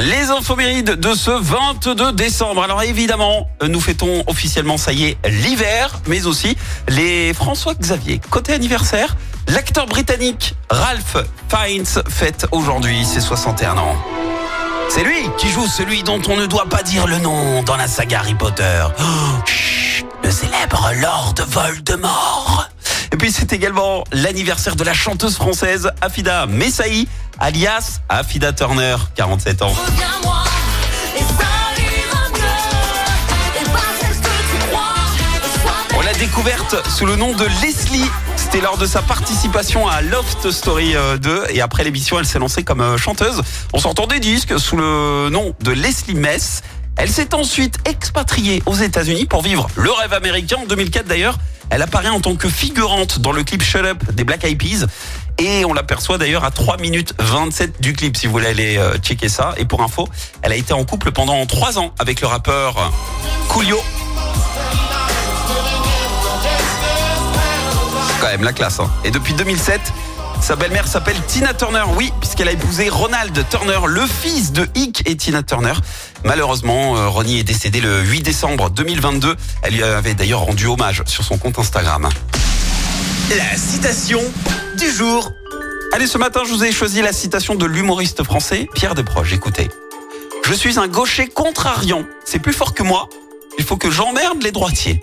Les infomérides de ce 22 décembre. Alors évidemment, nous fêtons officiellement, ça y est, l'hiver, mais aussi les François Xavier. Côté anniversaire, l'acteur britannique Ralph Fiennes fête aujourd'hui ses 61 ans. C'est lui qui joue celui dont on ne doit pas dire le nom dans la saga Harry Potter. Oh, le célèbre Lord Voldemort. Puis c'est également l'anniversaire de la chanteuse française Afida Messaï, alias Afida Turner, 47 ans. On l'a découverte sous le nom de Leslie. C'était lors de sa participation à Loft Story euh, 2 et après l'émission, elle s'est lancée comme euh, chanteuse. On s'entend des disques sous le nom de Leslie Mess. Elle s'est ensuite expatriée aux États-Unis pour vivre le rêve américain. En 2004 d'ailleurs, elle apparaît en tant que figurante dans le clip Shut Up des Black Eyed Peas. Et on l'aperçoit d'ailleurs à 3 minutes 27 du clip si vous voulez aller euh, checker ça. Et pour info, elle a été en couple pendant 3 ans avec le rappeur Coolio. C'est quand même la classe. hein. Et depuis 2007, sa belle-mère s'appelle Tina Turner. Oui, puisqu'elle a épousé Ronald Turner, le fils de Hick et Tina Turner. Malheureusement, euh, Ronnie est décédée le 8 décembre 2022. Elle lui avait d'ailleurs rendu hommage sur son compte Instagram. La citation du jour. Allez, ce matin, je vous ai choisi la citation de l'humoriste français Pierre Desproges. Écoutez. Je suis un gaucher contrariant. C'est plus fort que moi. Il faut que j'emmerde les droitiers.